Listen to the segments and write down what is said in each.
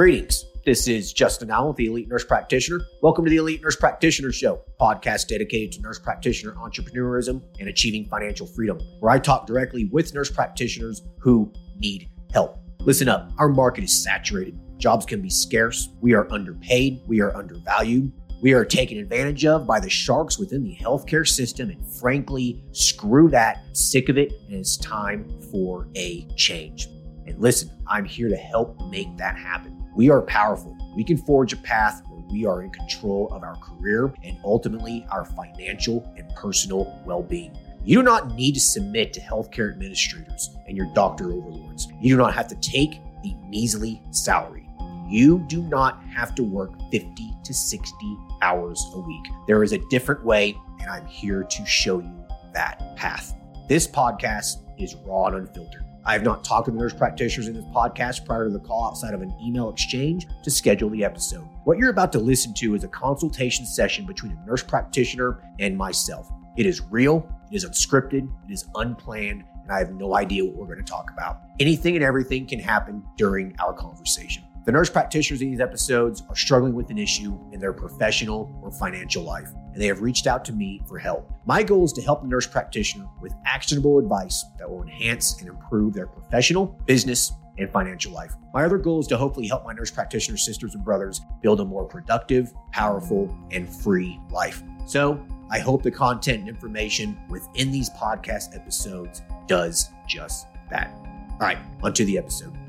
Greetings. This is Justin Allen, the Elite Nurse Practitioner. Welcome to the Elite Nurse Practitioner Show, podcast dedicated to nurse practitioner entrepreneurism and achieving financial freedom, where I talk directly with nurse practitioners who need help. Listen up, our market is saturated. Jobs can be scarce. We are underpaid. We are undervalued. We are taken advantage of by the sharks within the healthcare system. And frankly, screw that. Sick of it. And it's time for a change. And listen, I'm here to help make that happen. We are powerful. We can forge a path where we are in control of our career and ultimately our financial and personal well being. You do not need to submit to healthcare administrators and your doctor overlords. You do not have to take a measly salary. You do not have to work 50 to 60 hours a week. There is a different way, and I'm here to show you that path. This podcast is raw and unfiltered. I have not talked to nurse practitioners in this podcast prior to the call outside of an email exchange to schedule the episode. What you're about to listen to is a consultation session between a nurse practitioner and myself. It is real, it is unscripted, it is unplanned, and I have no idea what we're going to talk about. Anything and everything can happen during our conversation. The nurse practitioners in these episodes are struggling with an issue in their professional or financial life, and they have reached out to me for help. My goal is to help the nurse practitioner with actionable advice that will enhance and improve their professional, business, and financial life. My other goal is to hopefully help my nurse practitioner sisters and brothers build a more productive, powerful, and free life. So, I hope the content and information within these podcast episodes does just that. All right, onto the episode.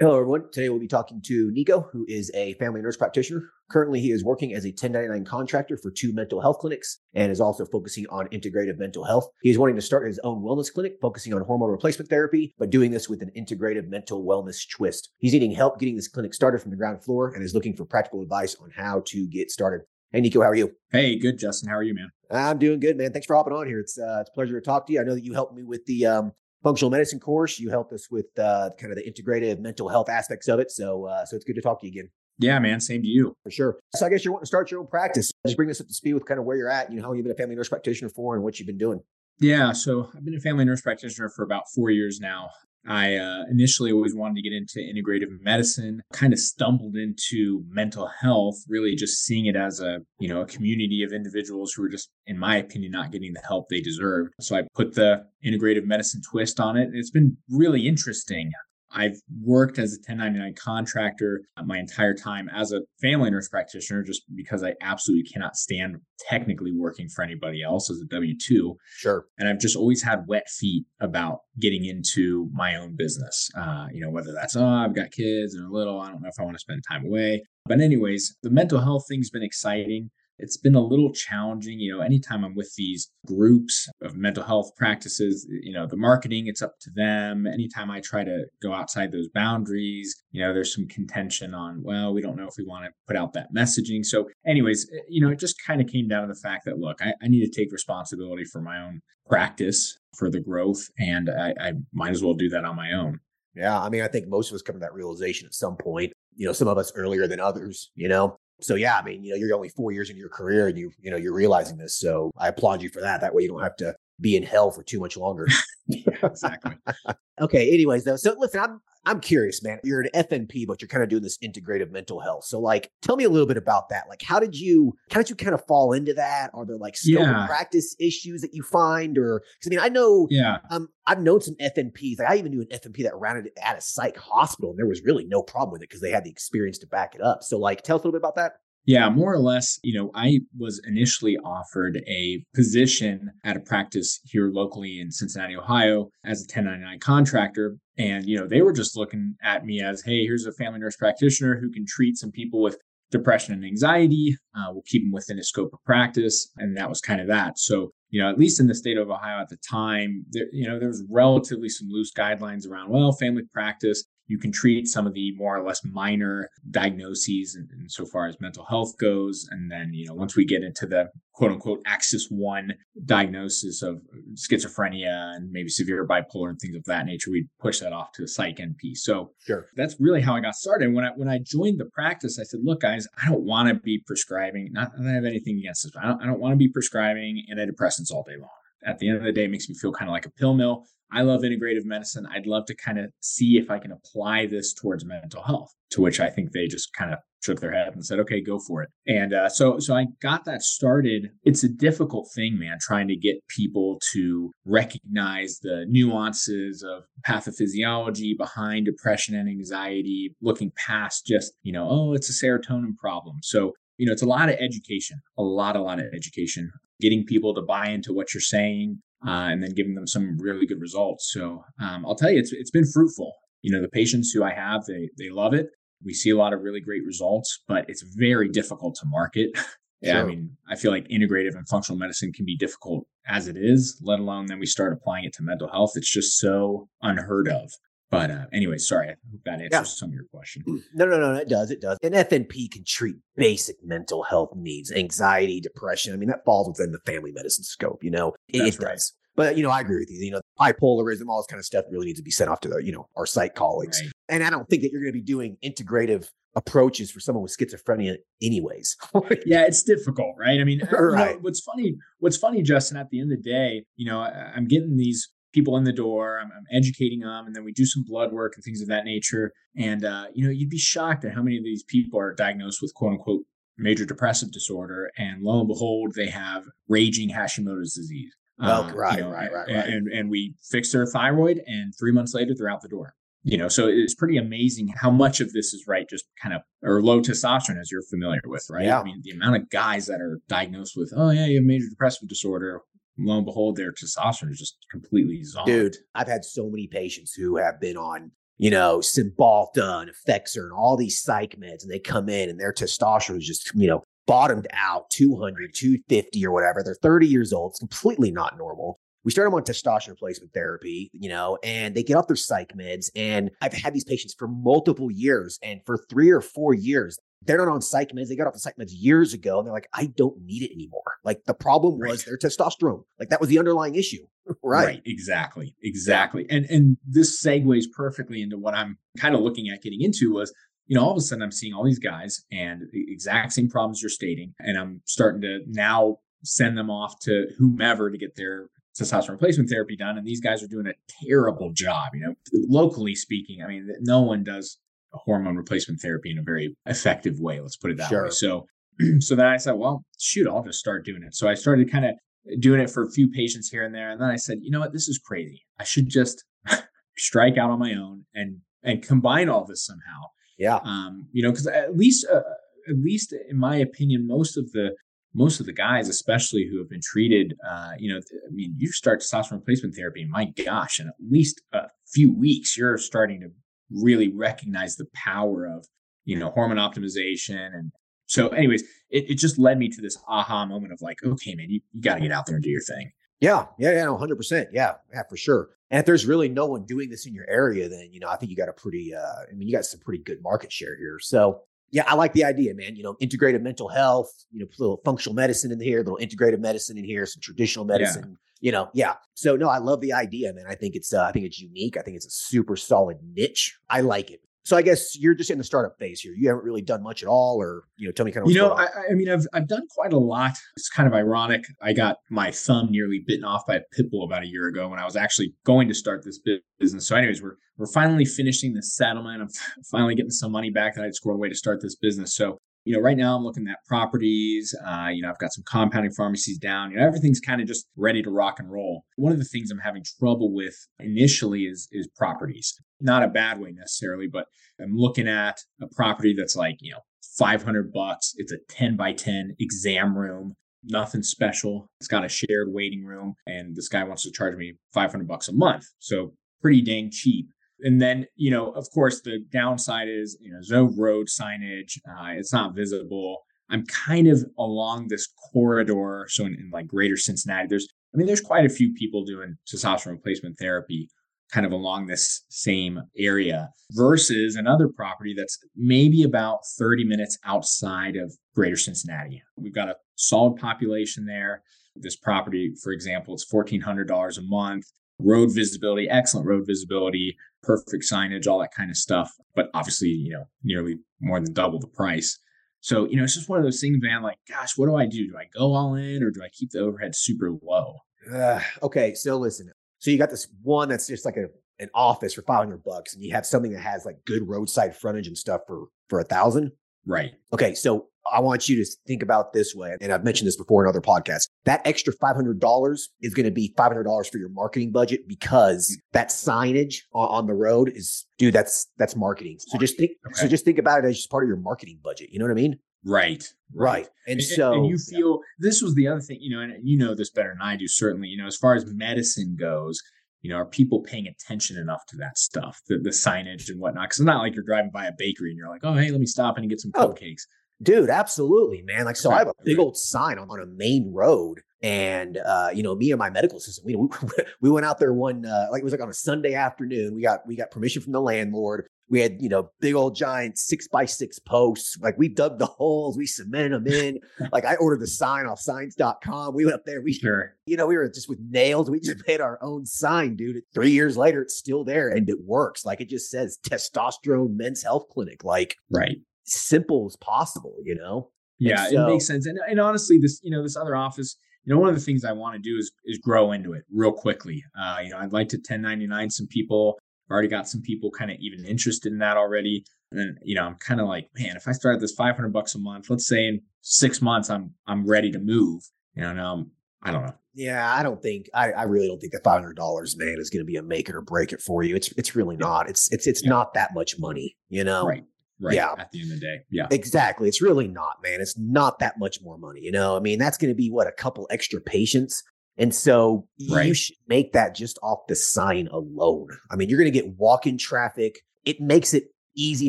Hello, everyone. Today we'll be talking to Nico, who is a family nurse practitioner. Currently, he is working as a 1099 contractor for two mental health clinics and is also focusing on integrative mental health. He is wanting to start his own wellness clinic, focusing on hormone replacement therapy, but doing this with an integrative mental wellness twist. He's needing help getting this clinic started from the ground floor and is looking for practical advice on how to get started. Hey, Nico, how are you? Hey, good, Justin. How are you, man? I'm doing good, man. Thanks for hopping on here. It's uh, it's a pleasure to talk to you. I know that you helped me with the um, functional medicine course. You helped us with uh, kind of the integrative mental health aspects of it. So, uh, so it's good to talk to you again. Yeah, man. Same to you. For sure. So I guess you're wanting to start your own practice. Just bring us up to speed with kind of where you're at, you know, how long you've been a family nurse practitioner for and what you've been doing. Yeah. So I've been a family nurse practitioner for about four years now. I uh, initially always wanted to get into integrative medicine, kind of stumbled into mental health, really just seeing it as a, you know, a community of individuals who were just, in my opinion, not getting the help they deserved. So I put the integrative medicine twist on it. It's been really interesting. I've worked as a 1099 contractor my entire time as a family nurse practitioner just because I absolutely cannot stand technically working for anybody else as a W 2. Sure. And I've just always had wet feet about getting into my own business. Uh, you know, whether that's, oh, I've got kids and they're little, I don't know if I want to spend time away. But, anyways, the mental health thing's been exciting. It's been a little challenging. You know, anytime I'm with these groups of mental health practices, you know, the marketing, it's up to them. Anytime I try to go outside those boundaries, you know, there's some contention on, well, we don't know if we want to put out that messaging. So, anyways, eh, you know, it just kind of came down to the fact that, look, I, I need to take responsibility for my own practice for the growth, and I, I might as well do that on my own. Yeah. I mean, I think most of us come to that realization at some point. You know, some of us earlier than others, you know, so yeah, I mean, you know, you're only four years in your career and you, you know, you're realizing this. So I applaud you for that. That way you don't have to be in hell for too much longer. exactly. okay. Anyways, though, so listen, I'm I'm curious, man. You're an FNP, but you're kind of doing this integrative mental health. So, like, tell me a little bit about that. Like, how did you how did you kind of fall into that? Are there like scope yeah. practice issues that you find, or because I mean, I know, yeah, um, I've known some FNPs. Like, I even knew an FNP that ran it at a psych hospital, and there was really no problem with it because they had the experience to back it up. So, like, tell us a little bit about that. Yeah, more or less, you know, I was initially offered a position at a practice here locally in Cincinnati, Ohio, as a 1099 contractor. And, you know, they were just looking at me as, hey, here's a family nurse practitioner who can treat some people with depression and anxiety. Uh, we'll keep them within a scope of practice. And that was kind of that. So, you know, at least in the state of Ohio at the time, there, you know, there was relatively some loose guidelines around, well, family practice you can treat some of the more or less minor diagnoses and, and so far as mental health goes. And then, you know, once we get into the quote unquote axis one diagnosis of schizophrenia and maybe severe bipolar and things of that nature, we push that off to the psych NP. So sure. that's really how I got started. When I when I joined the practice, I said, look, guys, I don't want to be prescribing, not that I have anything against this, I don't, I don't want to be prescribing antidepressants all day long. at the end of the day, it makes me feel kind of like a pill mill. I love integrative medicine. I'd love to kind of see if I can apply this towards mental health, to which I think they just kind of shook their head and said, okay, go for it. And uh, so, so I got that started. It's a difficult thing, man, trying to get people to recognize the nuances of pathophysiology behind depression and anxiety, looking past just, you know, oh, it's a serotonin problem. So, you know, it's a lot of education, a lot, a lot of education, getting people to buy into what you're saying, uh, and then giving them some really good results. So um, I'll tell you, it's it's been fruitful. You know, the patients who I have, they they love it. We see a lot of really great results, but it's very difficult to market. yeah, I mean, I feel like integrative and functional medicine can be difficult as it is, let alone then we start applying it to mental health. It's just so unheard of. But uh, anyway, sorry, I hope that answers yeah. some of your question. Mm, no, no, no, it does. It does. An FNP can treat basic mental health needs, anxiety, depression. I mean, that falls within the family medicine scope, you know, it, it right. does. But, you know, I agree with you. You know, bipolarism, all this kind of stuff really needs to be sent off to the, you know, our psych colleagues. Right. And I don't think that you're going to be doing integrative approaches for someone with schizophrenia anyways. yeah, it's difficult, right? I mean, right. You know, what's funny, what's funny, Justin, at the end of the day, you know, I, I'm getting these people in the door. I'm, I'm, educating them, and then we do some blood work and things of that nature. And uh, you know, you'd be shocked at how many of these people are diagnosed with quote unquote major depressive disorder, and lo and behold, they have raging Hashimoto's disease. Oh, um, right, you know, right, right, right. And and we fix their thyroid, and three months later, they're out the door. You know, so it's pretty amazing how much of this is right, just kind of or low testosterone, as you're familiar with, right? Yeah. I mean, the amount of guys that are diagnosed with, oh yeah, you have major depressive disorder lo and behold, their testosterone is just completely zonked. Dude, I've had so many patients who have been on, you know, Cymbalta and Effexor and all these psych meds, and they come in and their testosterone is just, you know, bottomed out 200, 250 or whatever. They're 30 years old. It's completely not normal. We start them on testosterone replacement therapy, you know, and they get off their psych meds. And I've had these patients for multiple years. And for three or four years, they're not on psych meds. They got off the psych meds years ago and they're like, I don't need it anymore. Like the problem was right. their testosterone. Like that was the underlying issue. right. Right. Exactly. Exactly. And and this segues perfectly into what I'm kind of looking at getting into was, you know, all of a sudden I'm seeing all these guys and the exact same problems you're stating. And I'm starting to now send them off to whomever to get their testosterone replacement therapy done. And these guys are doing a terrible job, you know, locally speaking. I mean, no one does hormone replacement therapy in a very effective way. Let's put it that sure. way. So, so then I said, well, shoot, I'll just start doing it. So I started kind of doing it for a few patients here and there. And then I said, you know what? This is crazy. I should just strike out on my own and, and combine all this somehow. Yeah. Um, you know, cause at least, uh, at least in my opinion, most of the, most of the guys, especially who have been treated, uh, you know, I mean, you start testosterone replacement therapy, my gosh, in at least a few weeks, you're starting to really recognize the power of you know hormone optimization and so anyways it, it just led me to this aha moment of like okay man you, you got to get out there and do your thing. Yeah yeah yeah no, 100% yeah yeah for sure. And if there's really no one doing this in your area then you know i think you got a pretty uh i mean you got some pretty good market share here. So yeah i like the idea man. You know integrated mental health you know little functional medicine in here little integrative medicine in here some traditional medicine yeah you know, yeah. So no, I love the idea, man. I think it's uh, I think it's unique. I think it's a super solid niche. I like it. So I guess you're just in the startup phase here. You haven't really done much at all, or you know, tell me kind of. You know, I, I, mean, I've I've done quite a lot. It's kind of ironic. I got my thumb nearly bitten off by a pit bull about a year ago when I was actually going to start this business. So, anyways, we're we're finally finishing the settlement. I'm finally getting some money back that I'd scored away to start this business. So you know, right now I'm looking at properties. Uh, you know, I've got some compounding pharmacies down. You know, everything's kind of just ready to rock and roll. One of the things I'm having trouble with initially is is properties. Not a bad way necessarily, but I'm looking at a property that's like you know 500 bucks. It's a 10 by 10 exam room. Nothing special. It's got a shared waiting room, and this guy wants to charge me 500 bucks a month. So pretty dang cheap. And then, you know, of course, the downside is, you know, there's no road signage. Uh, it's not visible. I'm kind of along this corridor. So in, in, like greater Cincinnati, there's, I mean, there's quite a few people doing testosterone replacement therapy kind of along this same area versus another property that's maybe about 30 minutes outside of greater Cincinnati. We've got a solid population there. This property, for example, it's $1,400 a month road visibility, excellent road visibility, perfect signage, all that kind of stuff. But obviously, you know, nearly more than double the price. So, you know, it's just one of those things, man, like, gosh, what do I do? Do I go all in or do I keep the overhead super low? Uh, okay, so listen. So you got this one that's just like a an office for 500 bucks and you have something that has like good roadside frontage and stuff for for a thousand right okay so i want you to think about this way and i've mentioned this before in other podcasts that extra $500 is going to be $500 for your marketing budget because mm. that signage on, on the road is dude that's that's marketing so just think okay. so just think about it as just part of your marketing budget you know what i mean Right, right. And, and so and you feel this was the other thing, you know, and you know this better than I do, certainly, you know, as far as medicine goes, you know, are people paying attention enough to that stuff, the, the signage and whatnot? Because it's not like you're driving by a bakery and you're like, oh, hey, let me stop and get some oh, cupcakes. Dude, absolutely, man. Like, so right, I have a big old sign on, on a main road. And, uh, you know, me and my medical assistant, we, we went out there one, uh, like it was like on a Sunday afternoon. We got, we got permission from the landlord. We had, you know, big old giant six by six posts. Like we dug the holes, we cemented them in. like I ordered the sign off signs.com. We went up there. We sure, you know, we were just with nails. We just made our own sign, dude. Three years later, it's still there and it works. Like it just says testosterone men's health clinic. Like right. Simple as possible, you know? Yeah, so, it makes sense. And and honestly, this, you know, this other office, you know, one of the things I want to do is is grow into it real quickly. Uh, you know, I'd like to 1099 some people I've already got some people kind of even interested in that already. And then, you know, I'm kind of like, man, if I start this 500 bucks a month, let's say in six months, I'm, I'm ready to move, you know, now I'm, I don't know. Yeah, I don't think I, I really don't think that five hundred dollars, man, is going to be a make it or break it for you. It's it's really not. It's it's it's yeah. not that much money, you know. Right. Right. Yeah. At the end of the day. Yeah. Exactly. It's really not, man. It's not that much more money. You know, I mean, that's going to be what a couple extra patients and so right. you should make that just off the sign alone. I mean, you're going to get walk in traffic. It makes it easy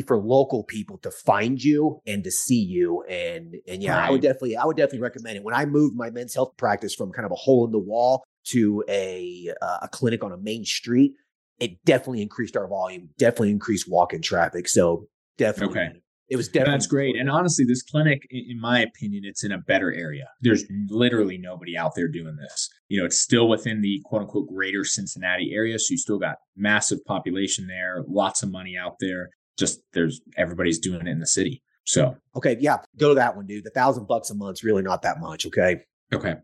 for local people to find you and to see you. And, and yeah, right. I would definitely, I would definitely recommend it. When I moved my men's health practice from kind of a hole in the wall to a, uh, a clinic on a main street, it definitely increased our volume, definitely increased walk in traffic. So definitely okay. It was definitely that's great. And honestly, this clinic, in my opinion, it's in a better area. There's literally nobody out there doing this. You know, it's still within the quote unquote greater Cincinnati area. So you still got massive population there, lots of money out there. Just there's everybody's doing it in the city. So okay, yeah, go to that one, dude. The thousand bucks a month's really not that much. Okay. Okay.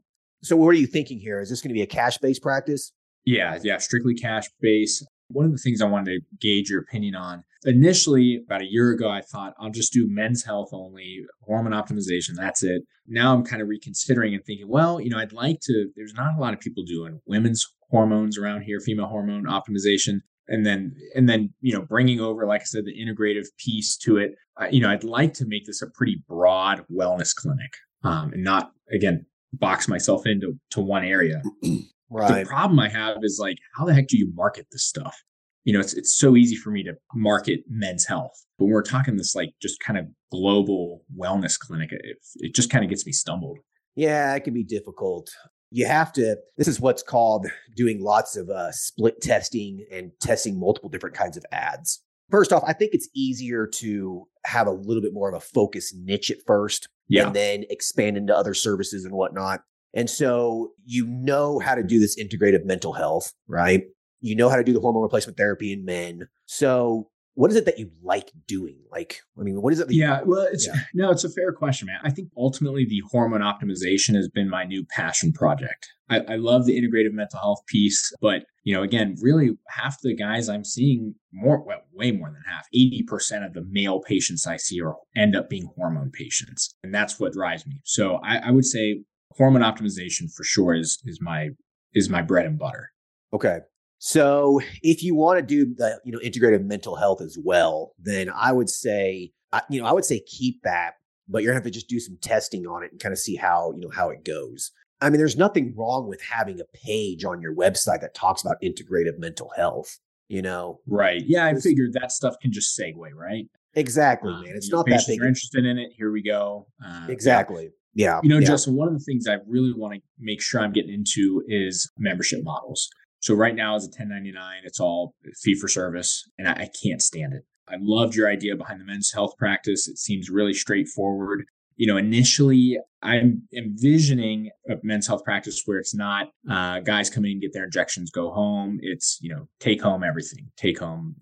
So what are you thinking here? Is this going to be a cash based practice? Yeah, yeah, strictly cash based. One of the things I wanted to gauge your opinion on initially, about a year ago, I thought I'll just do men's health only, hormone optimization. That's it. Now I'm kind of reconsidering and thinking, well, you know, I'd like to, there's not a lot of people doing women's hormones around here, female hormone optimization. And then, and then, you know, bringing over, like I said, the integrative piece to it. Uh, you know, I'd like to make this a pretty broad wellness clinic, um, and not again box myself into to one area. Right. The problem I have is like, how the heck do you market this stuff? You know, it's it's so easy for me to market men's health, but when we're talking this like just kind of global wellness clinic, it, it just kind of gets me stumbled. Yeah, it can be difficult. You have to. This is what's called doing lots of uh, split testing and testing multiple different kinds of ads. First off, I think it's easier to have a little bit more of a focus niche at first, yeah. and then expand into other services and whatnot. And so you know how to do this integrative mental health, right? You know how to do the hormone replacement therapy in men. So what is it that you like doing? Like, I mean, what is it? yeah, well, it's yeah. no, it's a fair question, man. I think ultimately the hormone optimization has been my new passion project. I, I love the integrative mental health piece, but you know, again, really half the guys I'm seeing more, well, way more than half, 80% of the male patients I see are end up being hormone patients. And that's what drives me. So I, I would say hormone optimization for sure is is my is my bread and butter. Okay. So if you want to do the you know integrative mental health as well, then I would say you know I would say keep that, but you're gonna have to just do some testing on it and kind of see how you know how it goes. I mean, there's nothing wrong with having a page on your website that talks about integrative mental health. You know, right? Yeah, I figured that stuff can just segue, right? Exactly, um, man. It's not that big. Are interested in it? Here we go. Uh, exactly. Yeah. You know, yeah. Justin, one of the things I really want to make sure I'm getting into is membership models. So right now as a 1099, it's all fee for service and I, I can't stand it. I loved your idea behind the men's health practice. It seems really straightforward. You know, initially I'm envisioning a men's health practice where it's not uh, guys come in, get their injections, go home. It's, you know, take home everything, take home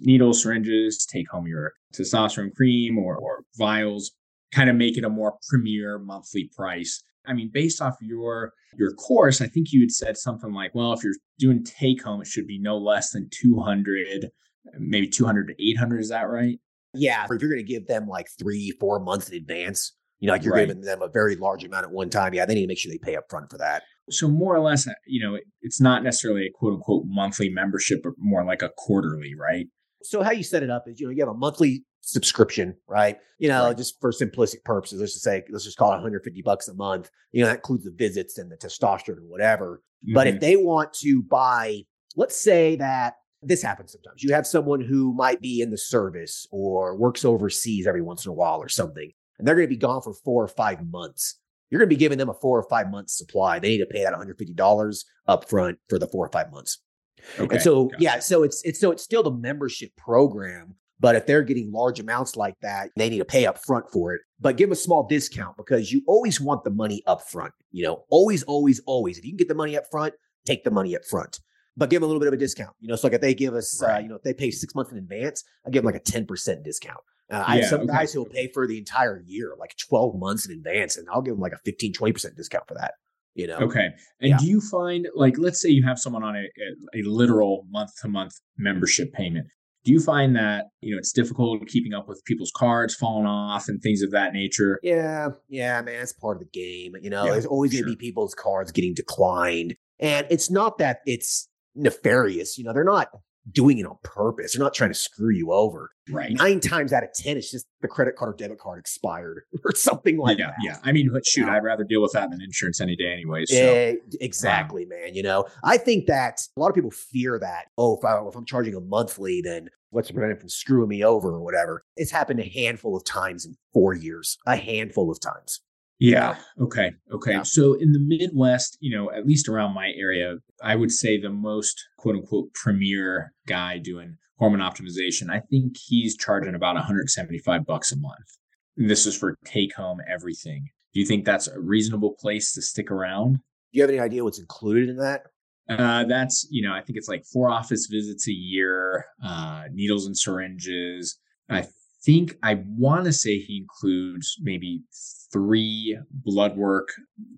needles, syringes, take home your testosterone cream or, or vials, kind of make it a more premier monthly price. I mean, based off your your course, I think you had said something like, well, if you're doing take home, it should be no less than 200, maybe 200 to 800. Is that right? Yeah. If you're going to give them like three, four months in advance, you know, like you're Right. giving them a very large amount at one time. Yeah, they need to make sure they pay up front for that. So more or less, uh, you know, it's not necessarily a quote unquote monthly membership, but more like a quarterly, right? So how you set it up is, you know, you have a monthly subscription, right? You know, Right. just for simplistic purposes, let's just say, let's just call it 150 bucks a month. You know, that includes the visits and the testosterone and whatever. But Mhm. if they want to buy, let's say that this happens sometimes. You have someone who might be in the service or works overseas every once in a while or something, and they're going to be gone for four or five months. You're going to be giving them a four or five month supply. They need to pay that $150 up front for the four or five months. okay. And so, gotcha. yeah, so it's it's so it's still the membership program, but if they're getting large amounts like that, they need to pay up front for it. But give them a small discount because you always want the money up front. You know, always, always, always. If you can get the money up front, take the money up front. But give them a little bit of a discount. You know, so like if they give us, uh, you know, if they pay six months in advance, I give them like a ten percent discount. Uh, I have some okay. guys who will pay for the entire year, like twelve months in advance, and I'll give them like a 15, 20 percent discount for that. You know, Okay. And Yeah. do you find, like, let's say you have someone on a, a literal month to month membership payment. Do you find that, you know, it's difficult keeping up with people's cards falling off and things of that nature? Yeah, yeah, man, it's part of the game. You know, Yeah, there's always going to be people's cards getting declined. And it's not that it's nefarious. You know, they're not doing it on purpose. They're not trying to screw you over. Right. Nine times out of 10, it's just the credit card or debit card expired or something like yeah. that. Yeah. I mean, but shoot, Yeah. I'd rather deal with that than insurance any day, anyways. So, Eh, exactly, man. You know, I think that a lot of people fear that, oh, if, I, if I'm charging a monthly, then what's to prevent from screwing me over or whatever. It's happened a handful of times in four years, a handful of times. Yeah. Okay. Okay. Yeah. So in the Midwest, you know, at least around my area, I would say the most quote unquote premier guy doing hormone optimization, I think he's charging about 175 bucks a month. And this is for take home everything. Do you think that's a reasonable place to stick around? Do you have any idea what's included in that? Uh, that's, you know, I think it's like four office visits a year, uh, needles and syringes. I think I want to say he includes maybe three blood work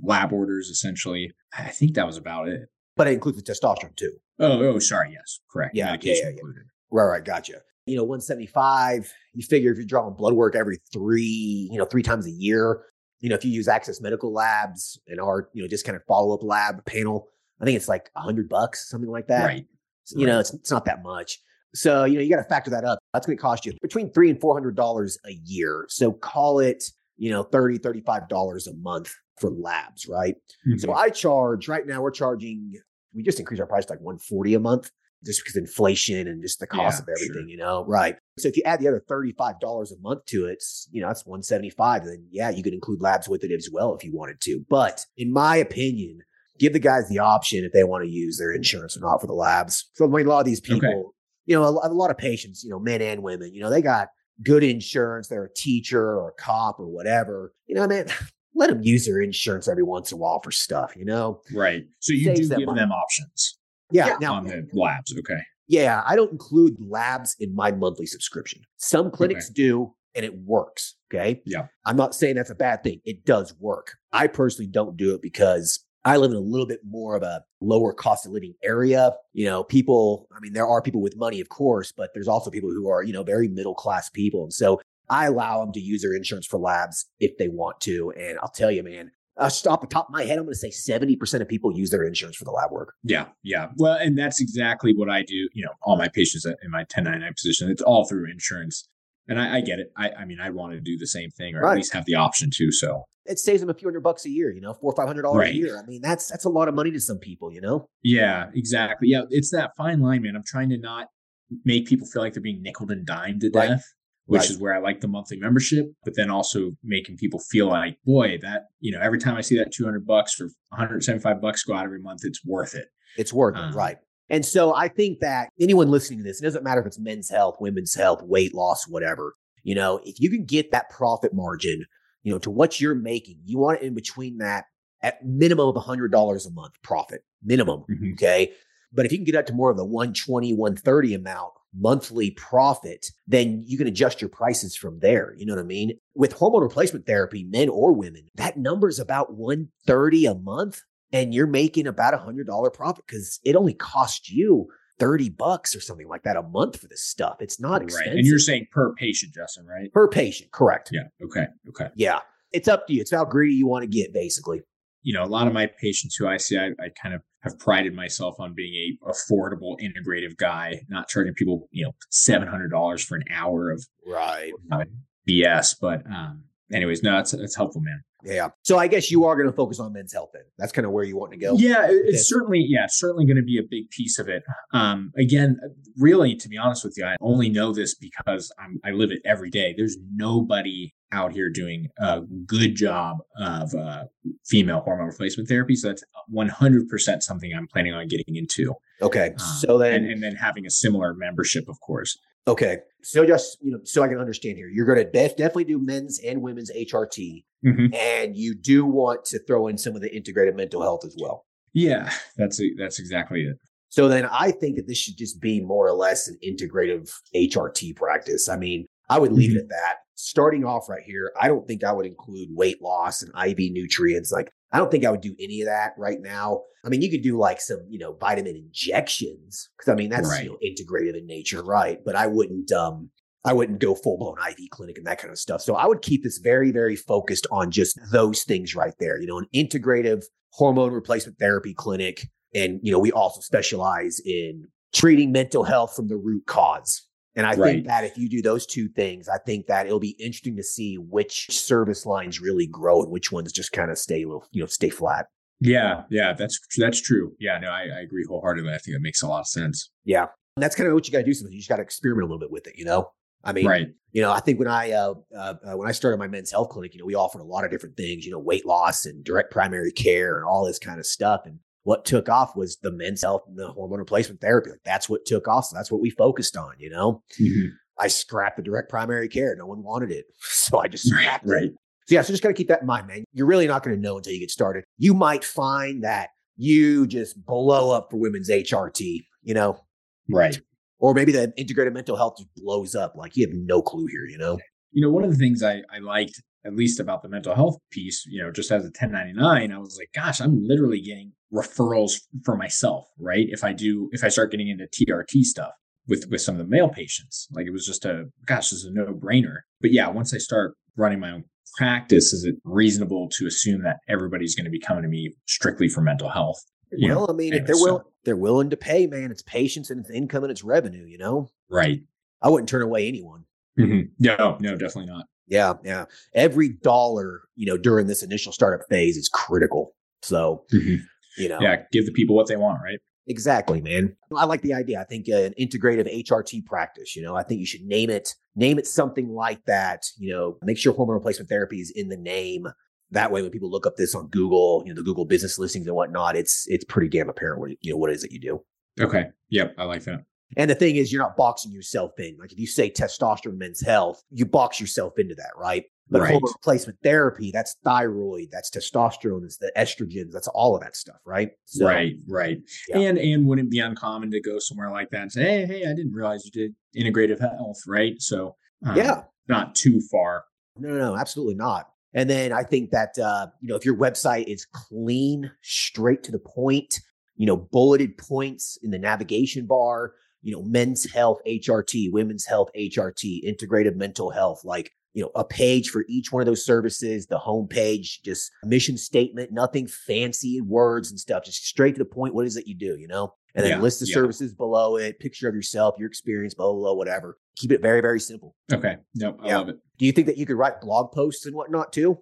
lab orders, essentially. I think that was about it. But it includes the testosterone too. Oh, oh, sorry. Yes, correct. Yeah, yeah, yeah, yeah. Right, right, gotcha. You know, 175, you figure if you're drawing blood work every three, you know, three times a year, you know, if you use Access Medical Labs and our, you know, just kind of follow-up lab panel, I think it's like a hundred bucks, something like that. Right. You know, it's, it's not that much. So, you know, you got to factor that up. That's going to cost you between three and four hundred dollars a year. So call it, you know, 30 $35 a month for labs, right? So Mhm. I charge right now, we're charging, we just increased our price to like 140 a month just because inflation and just the cost Yeah, of everything, sure. you know? Right. So if you add the other $35 a month to it, it's, you know, that's 175. And then yeah, you could include labs with it as well if you wanted to. But in my opinion, give the guys the option if they want to use their insurance or not for the labs. So I mean, a lot of these people, Okay. You know, a, a lot of patients, you know, men and women, you know, they got good insurance. They're a teacher or a cop or whatever. You know, man, let them use their insurance every once in a while for stuff, you know? Right. So you Saves do them give money. them options Yeah. Now, on the labs. Okay. yeah, I don't include labs in my monthly subscription. Some clinics do, and it works. Okay. Yeah. I'm not saying that's a bad thing. It does work. I personally don't do it because I live in a little bit more of a lower cost of living area. You know, people, I mean, there are people with money, of course, but there's also people who are, you know, very middle class people. And so I allow them to use their insurance for labs if they want to. And I'll tell you, man, uh, off the top of my head, I'm going to say 70% of people use their insurance for the lab work. Yeah, yeah. Well, and that's exactly what I do. You know, all my patients in my 1099 position, it's all through insurance. And I, I get it. I, I mean, I want to do the same thing or Right. at least have the option to. So, it saves them a few hundred bucks a year, you know, four or five hundred dollars Right. a year. I mean, that's that's a lot of money to some people, you know. yeah, exactly. Yeah, it's that fine line, man. I'm trying to not make people feel like they're being nickel and dimed to Right. death, which Right. is where I like the monthly membership, but then also making people feel like, boy, that, you know, every time I see that 200 bucks for 175 bucks go out every month, it's worth it. It's worth it, Um, right? And so I think that anyone listening to this, it doesn't matter if it's men's health, women's health, weight loss, whatever. You know, if you can get that profit margin, you know, to what you're making, you want it in between that at minimum of hundred dollars a month profit, minimum. Mhm. Okay. But if you can get up to more of the 120, 130 amount, monthly profit, then you can adjust your prices from there. You know what I mean? With hormone replacement therapy, men or women, that number is about 130 a month and you're making about a hundred dollar profit because it only costs you 30 bucks or something like that a month for this stuff. It's not expensive. Right. And you're saying per patient, Justin, right? Per patient, correct. Yeah. Okay. Okay. Yeah. It's up to you. It's how greedy you want to get, basically. You know, a lot of my patients who I see, I, I kind of have prided myself on being a affordable, integrative guy, not charging people, you know, seven hundred dollars for an hour of right uh, BS. But um, anyways, no, that's it's helpful, man. Yeah. So I guess you are going to focus on men's health then. That's kind of where you want to go. Yeah, it's certainly yeah, it's certainly going to be a big piece of it. Um, again, really, to be honest with you, I only know this because I'm, I live it every day. There's nobody out here doing a good job of uh, female hormone replacement therapy. So that's 100% something I'm planning on getting into. Okay. Um, so then, and, and then having a similar membership, of course. Okay. So just, you know, so I can understand here, you're going to def- definitely do men's and women's HRT. Mm-hmm. And you do want to throw in some of the integrated mental health as well. Yeah, that's a, that's exactly it. So then I think that this should just be more or less an integrative HRT practice. I mean, I would leave mm-hmm. it at that. Starting off right here, I don't think I would include weight loss and IV nutrients. Like, I don't think I would do any of that right now. I mean, you could do like some, you know, vitamin injections because I mean that's right. you know, integrated in nature, right? But I wouldn't, um, I wouldn't go full blown IV clinic and that kind of stuff. So I would keep this very, very focused on just those things right there. You know, an integrative hormone replacement therapy clinic, and you know, we also specialize in treating mental health from the root cause. And I right. think that if you do those two things, I think that it'll be interesting to see which service lines really grow and which ones just kind of stay little, you know, stay flat. Yeah, yeah, that's that's true. Yeah, no, I, I agree wholeheartedly. I think it makes a lot of sense. Yeah, and that's kind of what you got to do. Sometimes you just got to experiment a little bit with it. You know, I mean, right. You know, I think when I uh, uh, uh, when I started my men's health clinic, you know, we offered a lot of different things. You know, weight loss and direct primary care and all this kind of stuff. And what took off was the men's health and the hormone replacement therapy. Like that's what took off. So that's what we focused on, you know? Mm-hmm. I scrapped the direct primary care. No one wanted it. So I just scrapped right, it. So yeah, so just got to keep that in mind, man. You're really not going to know until you get started. You might find that you just blow up for women's HRT, you know? Right. Or maybe the integrated mental health just blows up. Like you have no clue here, you know? You know, one of the things I, I liked at least about the mental health piece, you know, just as a 1099, I was like, gosh, I'm literally getting referrals for myself, right? If I do, if I start getting into TRT stuff with with some of the male patients, like it was just a gosh, this is a no brainer. But yeah, once I start running my own practice, is it reasonable to assume that everybody's going to be coming to me strictly for mental health? You well, know, I mean, anyway, if they're so. willing, they're willing to pay, man. It's patients and it's income and it's revenue. You know, right? I wouldn't turn away anyone. Mm-hmm. No, no, definitely not. Yeah, yeah. Every dollar, you know, during this initial startup phase is critical. So, mm-hmm. you know, yeah, give the people what they want, right? Exactly, man. I like the idea. I think uh, an integrative HRT practice, you know, I think you should name it, name it something like that. You know, make sure hormone replacement therapy is in the name. That way, when people look up this on Google, you know, the Google business listings and whatnot, it's it's pretty damn apparent what you know what it is that you do. Okay. Yep. I like that. And the thing is, you're not boxing yourself in. Like if you say testosterone, men's health, you box yourself into that, right? But right. hormone replacement therapy, that's thyroid, that's testosterone, it's the estrogens, that's all of that stuff, right? So, right, right. Yeah. And and wouldn't be uncommon to go somewhere like that and say, hey, hey, I didn't realize you did integrative health, right? So um, yeah, not too far. No, no, no, absolutely not. And then I think that uh, you know if your website is clean, straight to the point, you know, bulleted points in the navigation bar, you know, men's health HRT, women's health HRT, integrative mental health, like, you know, a page for each one of those services, the homepage, just mission statement, nothing fancy words and stuff, just straight to the point. What is it you do, you know? And then yeah, list the yeah. services below it, picture of yourself, your experience, blah, blah, blah, whatever. Keep it very, very simple. Okay. Nope. I yeah. love it. Do you think that you could write blog posts and whatnot too?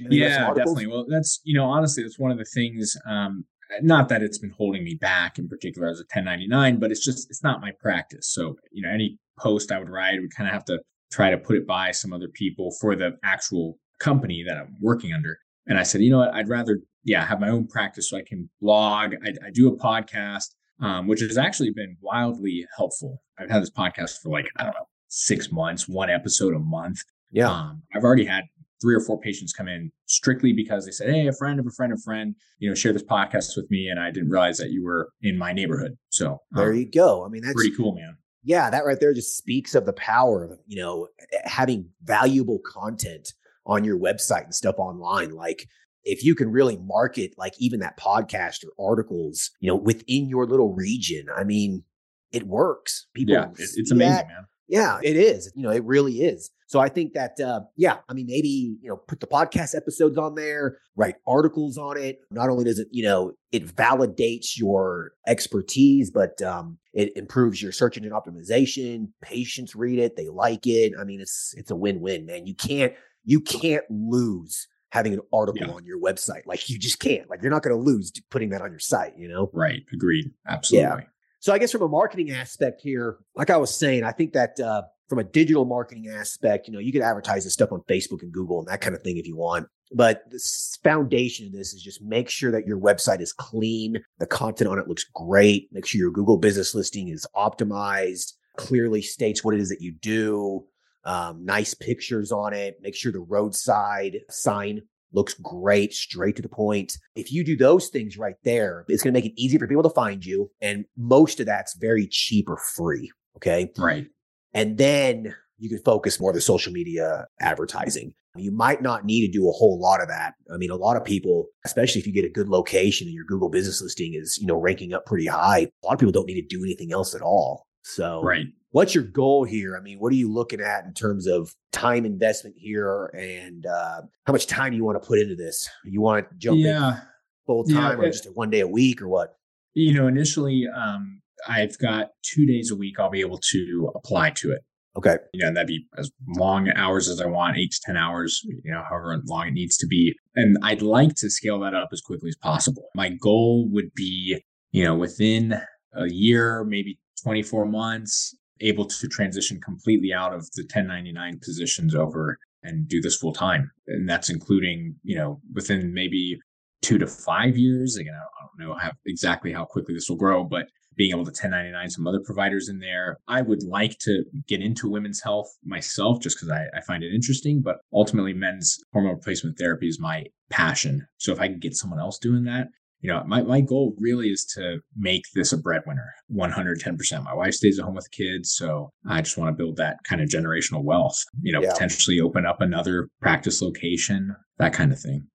yeah, definitely. Well, that's, you know, honestly, that's one of the things um, not that it's been holding me back in particular as a 1099 but it's just it's not my practice. So you know any post i would write would kind of have to try to put it by some other people for the actual company that i'm working under. And i said you know what? I'd rather yeah have my own practice so i can blog. I, I do a podcast um, which has actually been wildly helpful. I've had this podcast for like i don't know six months one episode a month. Yeah. Um, i've already had three or four patients come in strictly because they said, Hey, a friend of a friend of a friend, you know, share this podcast with me. And I didn't realize that you were in my neighborhood. So there um, you go. I mean, that's pretty cool, man. Yeah, that right there just speaks of the power of, you know, having valuable content on your website and stuff online. Like if you can really market like even that podcast or articles, you know, within your little region, I mean, it works. People, yeah, it's amazing, that. man. Yeah, it is. You know, it really is. So I think that, uh, yeah, I mean, maybe, you know, put the podcast episodes on there, write articles on it. Not only does it, you know, it validates your expertise, but um, it improves your search engine optimization. Patients read it, they like it. I mean, it's it's a win-win, man. You can't you can't lose having an article yeah. on your website. Like you just can't. Like you're not going to lose putting that on your site, you know? Right. Agreed. Absolutely. Yeah. So I guess from a marketing aspect here, like I was saying, I think that uh, from a digital marketing aspect, you know, you could advertise this stuff on Facebook and Google and that kind of thing if you want. But the foundation of this is just make sure that your website is clean. The content on it looks great. Make sure your Google business listing is optimized, clearly states what it is that you do. Um, nice pictures on it. Make sure the roadside sign looks great, straight to the point. If you do those things right there, it's going to make it easy for people to find you. And most of that's very cheap or free. Okay. Right. And then you can focus more on the social media advertising. You might not need to do a whole lot of that. I mean, a lot of people, especially if you get a good location and your Google business listing is, you know, ranking up pretty high, a lot of people don't need to do anything else at all. So, right. What's your goal here? I mean, what are you looking at in terms of time investment here and uh, how much time you want to put into this? You want to jump yeah. in full time yeah, or just one day a week or what? You know, initially, um, I've got two days a week I'll be able to apply to it. Okay. You know, and that'd be as long hours as I want, eight to 10 hours, you know, however long it needs to be. And I'd like to scale that up as quickly as possible. My goal would be, you know, within a year, maybe 24 months, able to transition completely out of the 1099 positions over and do this full time. And that's including, you know, within maybe two to five years. Again, I don't know how, exactly how quickly this will grow, but being able to 1099 some other providers in there. I would like to get into women's health myself just because I, I, find it interesting, but ultimately men's hormone replacement therapy is my passion. So if I can get someone else doing that, you know, my, my goal really is to make this a breadwinner 110%. My wife stays at home with the kids. So I just want to build that kind of generational wealth, you know, yeah. potentially open up another practice location, that kind of thing.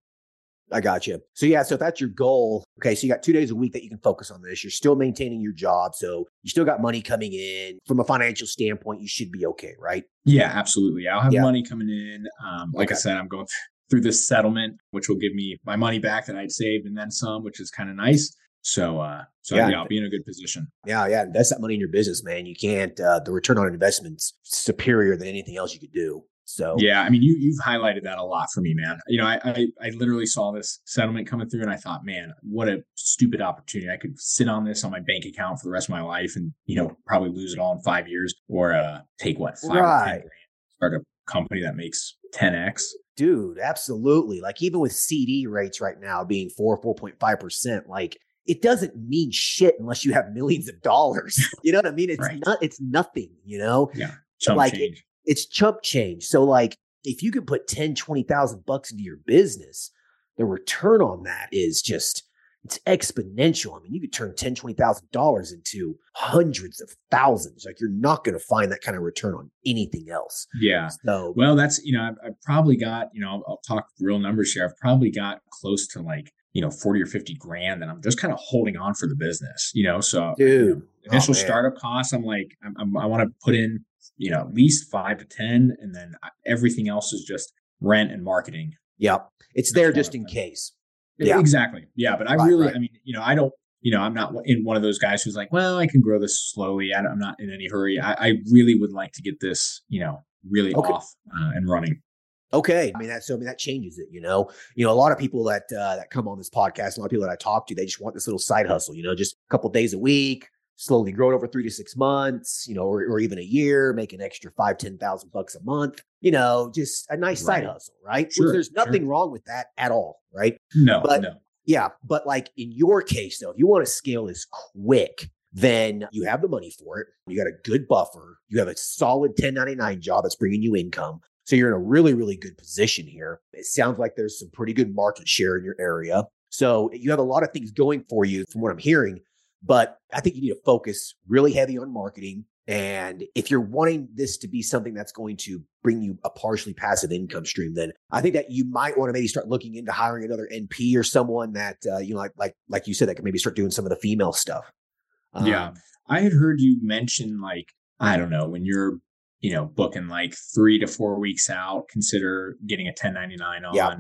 I got you. So yeah, so if that's your goal, okay, so you got two days a week that you can focus on this. You're still maintaining your job, so you still got money coming in. From a financial standpoint, you should be okay, right? Yeah, absolutely. I'll have yeah. money coming in. Um, like okay. I said, I'm going through this settlement, which will give me my money back that I'd saved and then some, which is kind of nice. So, uh, so yeah. yeah. I'll be in a good position. Yeah, yeah. Invest that money in your business, man. You can't. Uh, the return on investment's superior than anything else you could do. So yeah, I mean, you you've highlighted that a lot for me, man. You know, I, I I literally saw this settlement coming through, and I thought, man, what a stupid opportunity! I could sit on this on my bank account for the rest of my life, and you know, probably lose it all in five years, or uh, take what five right. or ten grand, start a company that makes ten x dude, absolutely. Like even with CD rates right now being four, 4.5%, like it doesn't mean shit unless you have millions of dollars. You know what I mean? It's right. not, it's nothing, you know? Yeah. Chump like change. It, it's chump change. So like if you can put 10, 20,000 bucks into your business, the return on that is just it's exponential. I mean, you could turn ten, twenty thousand dollars into hundreds of thousands. Like you're not going to find that kind of return on anything else. Yeah. So, well, that's you know, I've, I've probably got you know, I'll, I'll, talk real numbers here. I've probably got close to like you know forty or fifty grand, and I'm just kind of holding on for the business. You know, so dude, you know, oh, initial oh, startup costs. I'm like, I'm, I'm, i want to put in you know at least five to ten, and then uh, everything else is just rent and marketing. Yep, it's there just in case. Yeah. Exactly. Yeah. But I right, really, right. I mean, you know, I don't, you know, I'm not in one of those guys who's like, well, I can grow this slowly. I am not in any hurry. I, I, really would like to get this, you know, really okay. off uh, and running. Okay, I mean that. So I mean that changes it. You know, you know a lot of people that uh, that come on this podcast, a lot of people that I talk to, they just want this little side hustle. You know, just a couple days a week, slowly grow it over three to six months. You know, or, or even a year, make an extra five, ten thousand bucks a month. You know, just a nice right. side hustle, right? Sure, Which there's nothing sure. wrong with that at all, right? No, but no. Yeah. But like in your case, though, if you want to scale this quick, then you have the money for it. You got a good buffer. You have a solid 1099 job that's bringing you income. So you're in a really, really good position here. It sounds like there's some pretty good market share in your area. So you have a lot of things going for you from what I'm hearing. But I think you need to focus really heavy on marketing And if you're wanting this to be something that's going to bring you a partially passive income stream, then I think that you might want to maybe start looking into hiring another NP or someone that uh, you know, like like like you said, that can maybe start doing some of the female stuff. Um, yeah, I had heard you mention like I don't know when you're you know booking like three to four weeks out, consider getting a 1099 on. Yeah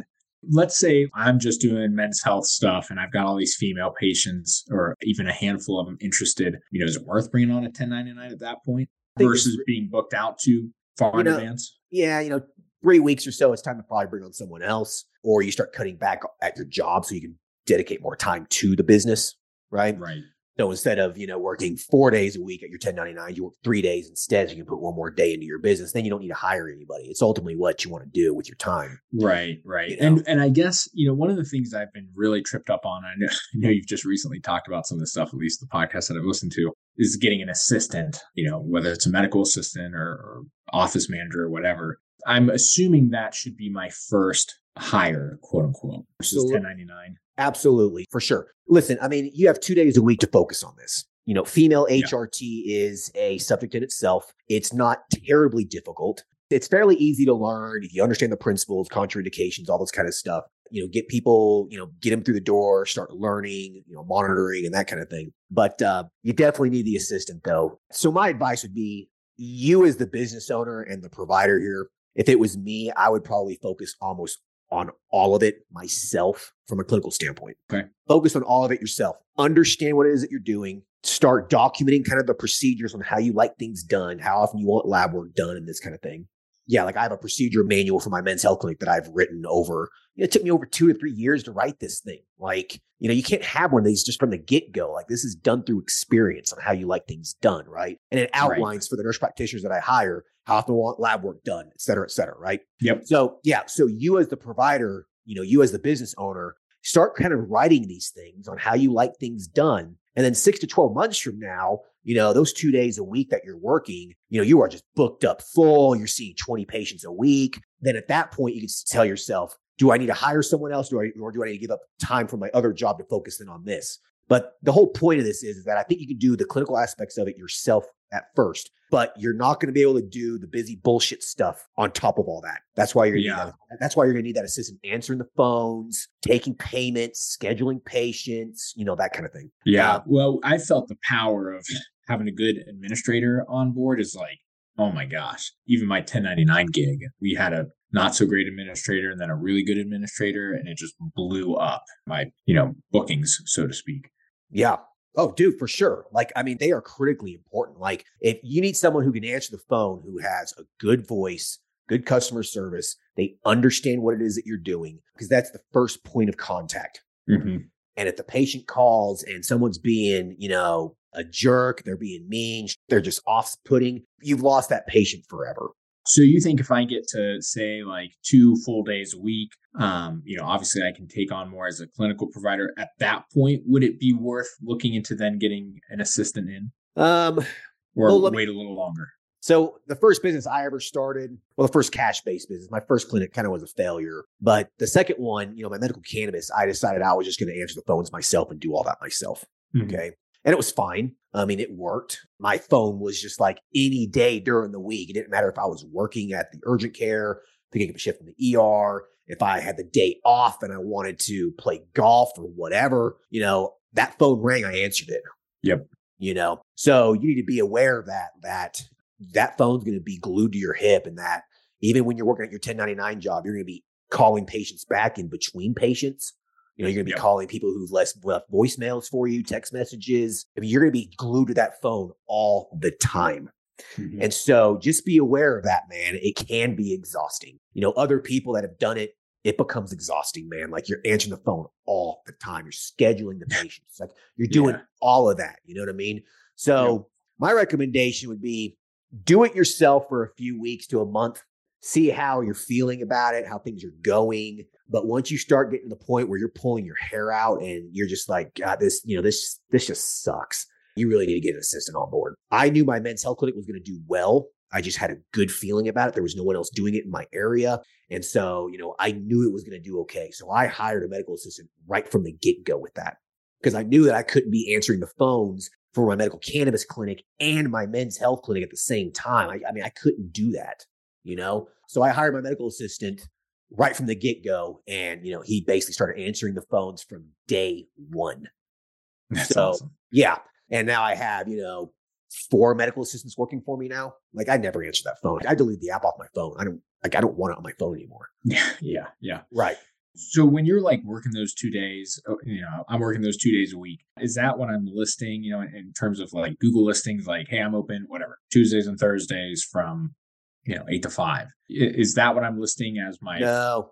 let's say I'm just doing men's health stuff and I've got all these female patients or even a handful of them interested, you know, is it worth bringing on a 1099 at that point versus being booked out to far in know, advance? Yeah, you know, three weeks or so, it's time to probably bring on someone else or you start cutting back at your job so you can dedicate more time to the business, right? Right. So instead of, you know, working four days a week at your 1099, you work three days instead. So you can put one more day into your business. Then you don't need to hire anybody. It's ultimately what you want to do with your time. Right, right. You know? And and I guess, you know, one of the things I've been really tripped up on, I know, I know you've just recently talked about some of the stuff, at least the podcast that I've listened to, is getting an assistant, you know, whether it's a medical assistant or, or office manager or whatever. I'm assuming that should be my first hire, quote unquote, versus 1099. Absolutely, for sure. Listen, I mean, you have two days a week to focus on this. You know, female HRT yeah. is a subject in itself. It's not terribly difficult. It's fairly easy to learn if you understand the principles, contraindications, all this kind of stuff. You know, get people, you know, get them through the door, start learning, you know, monitoring and that kind of thing. But uh, you definitely need the assistant though. So my advice would be you as the business owner and the provider here, if it was me, I would probably focus almost on all of it myself from a clinical standpoint. Okay. Focus on all of it yourself. Understand what it is that you're doing. Start documenting kind of the procedures on how you like things done, how often you want lab work done, and this kind of thing. Yeah, like I have a procedure manual for my men's health clinic that I've written over. You know, it took me over two or three years to write this thing. Like, you know, you can't have one of these just from the get go. Like, this is done through experience on how you like things done, right? And it outlines right. for the nurse practitioners that I hire how often want lab work done, et cetera, et cetera, right? Yep. So, yeah, so you as the provider, you know, you as the business owner, start kind of writing these things on how you like things done. And then six to 12 months from now, you know, those two days a week that you're working, you know, you are just booked up full. You're seeing 20 patients a week. Then at that point, you can tell yourself, do I need to hire someone else? Do I, or do I need to give up time from my other job to focus in on this? But the whole point of this is, is that I think you can do the clinical aspects of it yourself at first, but you're not going to be able to do the busy bullshit stuff on top of all that. That's why you're yeah. That, that's why you're going to need that assistant answering the phones, taking payments, scheduling patients, you know, that kind of thing. Yeah. Uh, well, I felt the power of having a good administrator on board is like, oh my gosh, even my 1099 gig, we had a not so great administrator and then a really good administrator and it just blew up my, you know, bookings, so to speak. Yeah. Oh, dude, for sure. Like, I mean, they are critically important. Like, if you need someone who can answer the phone, who has a good voice, good customer service, they understand what it is that you're doing, because that's the first point of contact. Mm-hmm. And if the patient calls and someone's being, you know, a jerk, they're being mean, they're just off putting, you've lost that patient forever. So you think if I get to say like two full days a week, um, you know, obviously I can take on more as a clinical provider. At that point, would it be worth looking into then getting an assistant in? Um, or well, wait me, a little longer. So the first business I ever started, well, the first cash-based business, my first clinic kind of was a failure. But the second one, you know, my medical cannabis, I decided I was just going to answer the phones myself and do all that myself. Mm-hmm. Okay. And it was fine. I mean, it worked. My phone was just like any day during the week. It didn't matter if I was working at the urgent care, picking up a shift in the ER, if I had the day off and I wanted to play golf or whatever, you know, that phone rang, I answered it. Yep. You know, so you need to be aware of that, that that phone's going to be glued to your hip and that even when you're working at your 1099 job, you're going to be calling patients back in between patients. You know, you're going to be yep. calling people who've left, left voicemails for you, text messages. I mean, you're going to be glued to that phone all the time. Mm-hmm. And so just be aware of that, man. It can be exhausting. You know, other people that have done it, it becomes exhausting, man. Like you're answering the phone all the time. You're scheduling the patients. Like you're doing yeah. all of that. You know what I mean? So yep. my recommendation would be do it yourself for a few weeks to a month. See how you're feeling about it, how things are going. But once you start getting to the point where you're pulling your hair out and you're just like, God, this, you know, this, this just sucks. You really need to get an assistant on board. I knew my men's health clinic was going to do well. I just had a good feeling about it. There was no one else doing it in my area. And so, you know, I knew it was going to do okay. So I hired a medical assistant right from the get go with that because I knew that I couldn't be answering the phones for my medical cannabis clinic and my men's health clinic at the same time. I, I mean, I couldn't do that, you know? So I hired my medical assistant right from the get go. And, you know, he basically started answering the phones from day one. That's So- awesome. Yeah. And now I have, you know, four medical assistants working for me now. Like I never answer that phone. I delete the app off my phone. I don't like I don't want it on my phone anymore. Yeah, yeah, yeah. Right. So when you're like working those two days, oh, you know, I'm working those two days a week. Is that what I'm listing? You know, in, in terms of like Google listings, like, hey, I'm open, whatever, Tuesdays and Thursdays from, you know, eight to five. Is that what I'm listing as my No,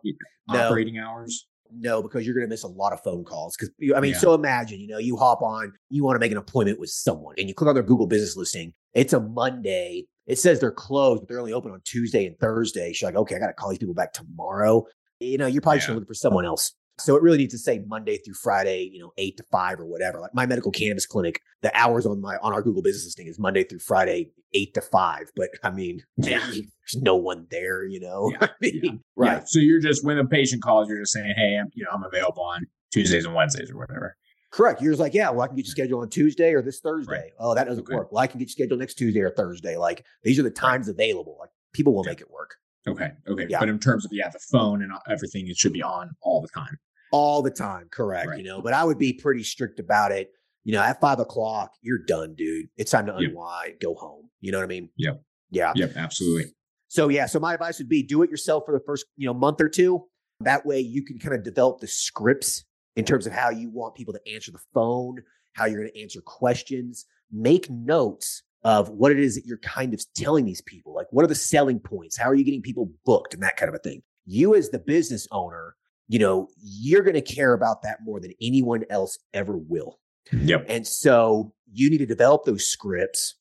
no. operating hours? no, because you're going to miss a lot of phone calls. Because I mean, Yeah. so imagine, you know, you hop on, you want to make an appointment with someone, and you click on their Google business listing. It's a Monday. It says they're closed, but they're only open on Tuesday and Thursday. She's like, okay, I got to call these people back tomorrow. You know, you're probably just Yeah. going to look for someone else. So it really needs to say Monday through Friday, you know, eight to five or whatever. Like my medical cannabis clinic, the hours on my on our Google business listing is Monday through Friday, eight to five. But I mean, Yeah. there's no one there, you know. Yeah, I mean, yeah. right. So you're just when a patient calls, you're just saying, hey, I'm, you know, I'm available on Tuesdays and Wednesdays or whatever. Correct. You're just like, yeah, well, I can get you scheduled on Tuesday or this Thursday. Right. Oh, that doesn't Okay. work. Well, I can get you scheduled next Tuesday or Thursday. Like these are the times available. Like people will Yeah. make it work Okay. Okay. Yeah. But in terms of yeah, the phone and uh, everything, it should be on all the time. all the time. Correct. Right. You know, but I would be pretty strict about it. You know, at five o'clock, you're done, dude. It's time to Yep. unwind, go home. You know what I mean? Yep. Yeah. Yep. Absolutely. So yeah, so my advice would be do it yourself for the first, you know, month or two. That way you can kind of develop the scripts in terms of how you want people to answer the phone, how you're going to answer questions. Make notes of what it is that you're kind of telling these people. Like what are the selling points? How are you getting people booked and that kind of a thing? You as the business owner, you know, you're going to care about that more than anyone else ever will. Yep. And so you need to develop those scripts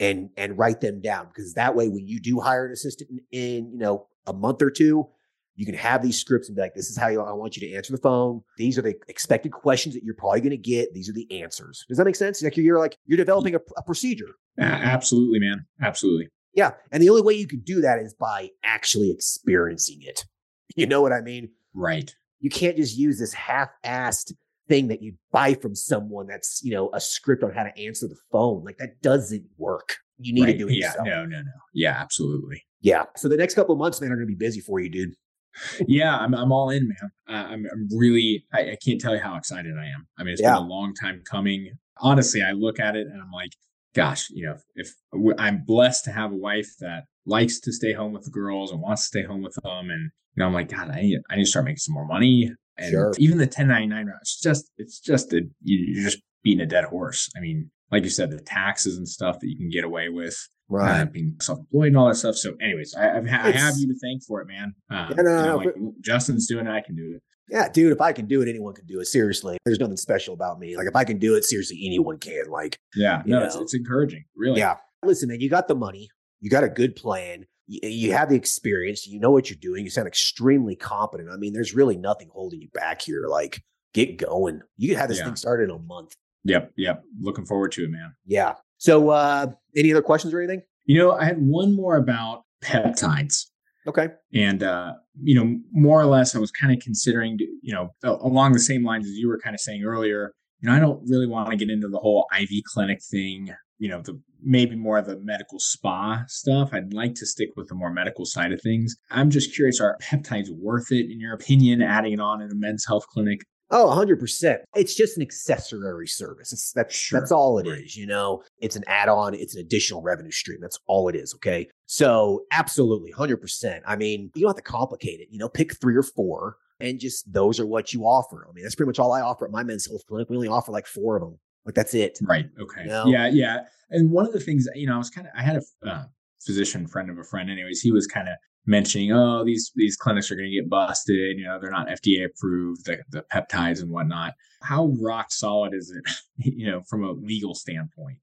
and and write them down because that way when you do hire an assistant in, in you know a month or two, you can have these scripts and be like, this is how you, I want you to answer the phone. These are the expected questions that you're probably going to get. These are the answers. Does that make sense? Like you're like you're developing a, a procedure. Absolutely, man. Absolutely. Yeah, and the only way you can do that is by actually experiencing it. You know what I mean? Right. you can't just use this half-assed thing that you buy from someone that's you know a script on how to answer the phone like that doesn't work you need right. to do it yeah. yourself No. No. No. Yeah. Absolutely. yeah so the next couple of months man are going to be busy for you dude yeah, I'm, I'm all in, man. Uh, I'm, I'm really, I, I can't tell you how excited I am. I mean, it's Yeah. been a long time coming. Honestly, I look at it and I'm like, gosh, you know, if, if I'm blessed to have a wife that likes to stay home with the girls and wants to stay home with them, and you know, I'm like, God, I need, I need to start making some more money. And Sure. even the 1099 route, it's just, it's just a, you're just beating a dead horse. I mean, like you said, the taxes and stuff that you can get away with, uh, being self-employed and all that stuff. So, anyways, I, I've, I have you to thank for it, man. Uh, Yeah, no, you know, no, like, Justin's doing it, I can do it. yeah dude if i can do it anyone can do it seriously there's nothing special about me like if i can do it seriously anyone can like Yeah, no, it's, it's encouraging, really. yeah listen man you got the money you got a good plan you, you have the experience you know what you're doing you sound extremely competent i mean there's really nothing holding you back here like get going you can have this Yeah. thing started in a month Yep, yep. Looking forward to it, man. Yeah. So, uh, any other questions or anything? You know, I had one more about peptides. Okay. And, uh, you know, more or less, I was kind of considering, you know, along the same lines as you were kind of saying earlier, you know, I don't really want to get into the whole IV clinic thing, you know, the maybe more of the medical spa stuff. I'd like to stick with the more medical side of things. I'm just curious, are peptides worth it, in your opinion, adding it on in a men's health clinic? Oh, 100%. It's just an accessory service. It's that's Sure. that's all it is. Right. you know. It's an add-on, it's an additional revenue stream. That's all it is, okay? So, absolutely 100%. I mean, you don't have to complicate it. You know, pick 3 or 4 and just those are what you offer. I mean, that's pretty much all I offer at my men's health clinic. We only offer like 4 of them. Like that's it. Right. Okay. No. Yeah. Yeah. And one of the things, you know, I was kind of, I had a uh, physician friend of a friend, anyways. He was kind of mentioning, oh, these these clinics are going to get busted. You know, they're not FDA approved, the, the peptides and whatnot. How rock solid is it, you know, from a legal standpoint?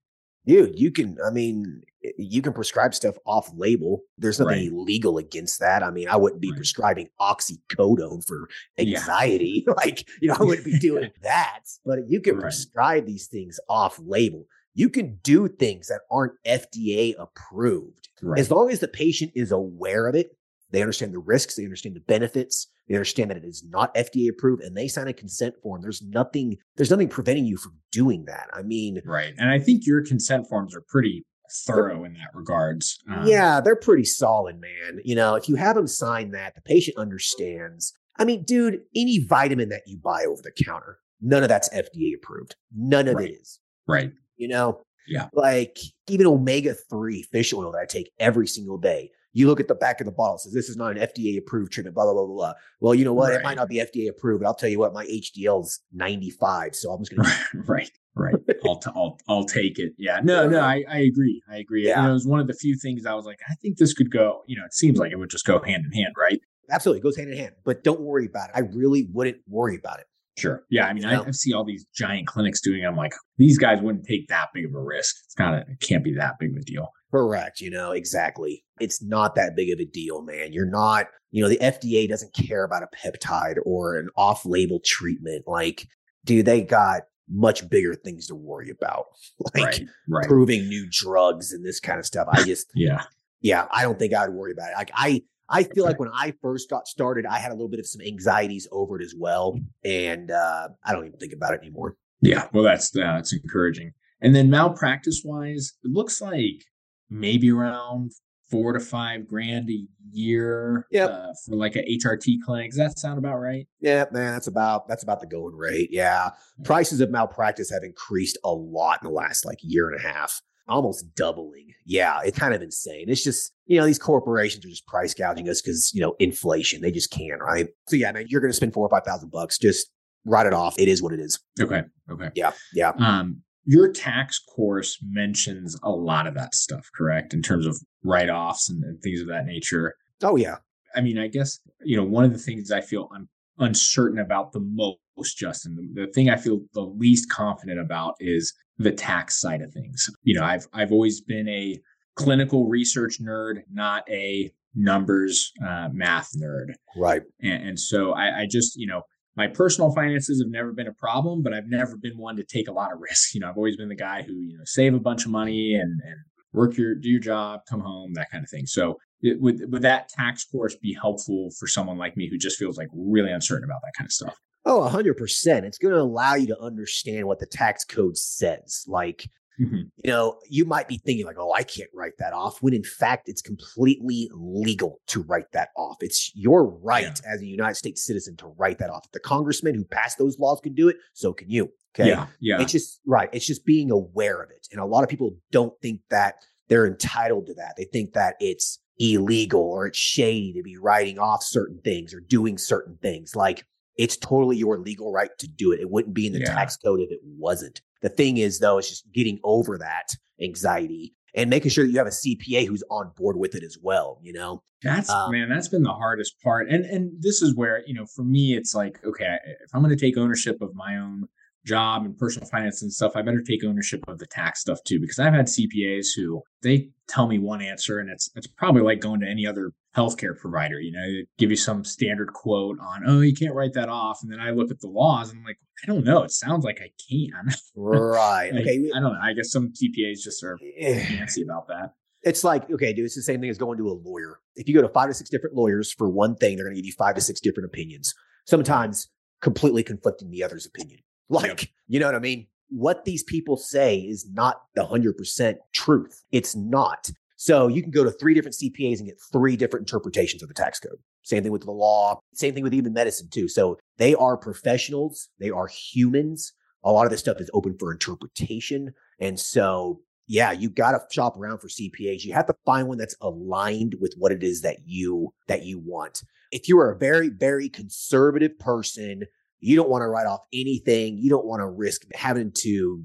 Dude, you can, I mean, you can prescribe stuff off label. There's nothing Right. illegal against that. I mean, I wouldn't be Right. prescribing oxycodone for Yeah. anxiety. like, you know, I wouldn't be doing that. But you can Right. prescribe these things off label. You can do things that aren't FDA approved. Right. As long as the patient is aware of it, they understand the risks, they understand the benefits, They understand that it is not FDA approved and they sign a consent form. There's nothing, there's nothing preventing you from doing that. I mean, right. And I think your consent forms are pretty thorough in that regards. Um, yeah, they're pretty solid, man. You know, if you have them sign that, the patient understands. I mean, dude, any vitamin that you buy over the counter, none of that's FDA approved. None of right. it is. Right. You know, yeah. Like even omega 3 fish oil that I take every single day. You look at the back of the bottle, says this is not an FDA approved treatment, blah, blah, blah, blah. Well, you know what? Right. It might not be FDA approved, but I'll tell you what, my HDL is 95. So I'm just going to. right. Right. I'll, t- I'll, I'll take it. Yeah. No, no, I, I agree. I agree. Yeah. It was one of the few things I was like, I think this could go, you know, it seems like it would just go hand in hand, right? Absolutely. It goes hand in hand, but don't worry about it. I really wouldn't worry about it. Sure. Yeah. I mean, I, I, see all these giant clinics doing it. I'm like, these guys wouldn't take that big of a risk. It's kind of, it can't be that big of a deal. Correct. You know, exactly. It's not that big of a deal, man. You're not, you know, the FDA doesn't care about a peptide or an off label treatment. Like, dude, they got much bigger things to worry about, like right, right. proving new drugs and this kind of stuff. I just, yeah. Yeah. I don't think I'd worry about it. Like, I, I feel like when I first got started, I had a little bit of some anxieties over it as well, and uh, I don't even think about it anymore. Yeah, well, that's uh, that's encouraging. And then malpractice wise, it looks like maybe around four to five grand a year yep. uh, for like a HRT clinic. Does that sound about right? Yeah, man, that's about that's about the going rate. Yeah, prices of malpractice have increased a lot in the last like year and a half almost doubling. Yeah, it's kind of insane. It's just, you know, these corporations are just price gouging us because, you know, inflation. They just can't, right? So yeah, man, you're going to spend four or 5,000 bucks. Just write it off. It is what it is. Okay. Okay. Yeah. Yeah. Um, your tax course mentions a lot of that stuff, correct? In terms of write offs and, and things of that nature. Oh, yeah. I mean, I guess, you know, one of the things I feel I'm uncertain about the most, Justin, the, the thing I feel the least confident about is the tax side of things. You know, I've I've always been a clinical research nerd, not a numbers uh, math nerd. Right. And, and so I, I just, you know, my personal finances have never been a problem, but I've never been one to take a lot of risks. You know, I've always been the guy who, you know, save a bunch of money and, and work your, do your job, come home, that kind of thing. So it, would, would that tax course be helpful for someone like me who just feels like really uncertain about that kind of stuff? Oh, 100%. It's going to allow you to understand what the tax code says. Like, mm-hmm. you know, you might be thinking, like, oh, I can't write that off, when in fact, it's completely legal to write that off. It's your right yeah. as a United States citizen to write that off. If the congressman who passed those laws can do it, so can you. Okay. Yeah. Yeah. It's just, right. It's just being aware of it. And a lot of people don't think that they're entitled to that. They think that it's illegal or it's shady to be writing off certain things or doing certain things. Like, it's totally your legal right to do it. It wouldn't be in the yeah. tax code if it wasn't. The thing is, though, it's just getting over that anxiety and making sure that you have a CPA who's on board with it as well. You know, that's um, man, that's been the hardest part. And and this is where you know, for me, it's like, okay, if I'm going to take ownership of my own job and personal finance and stuff, I better take ownership of the tax stuff too, because I've had CPAs who they tell me one answer and it's it's probably like going to any other healthcare provider. You know, they give you some standard quote on, oh, you can't write that off. And then I look at the laws and I'm like, I don't know. It sounds like I can. Right. like, okay. I don't know. I guess some CPAs just are eh. fancy about that. It's like, okay, dude, it's the same thing as going to a lawyer. If you go to five to six different lawyers for one thing, they're going to give you five to six different opinions, sometimes completely conflicting the other's opinion. Like, yep. you know what I mean? What these people say is not the 100% truth. It's not. So you can go to three different CPAs and get three different interpretations of the tax code. Same thing with the law, same thing with even medicine too. So they are professionals, they are humans. A lot of this stuff is open for interpretation. And so, yeah, you got to shop around for CPAs. You have to find one that's aligned with what it is that you that you want. If you are a very very conservative person, you don't want to write off anything. You don't want to risk having to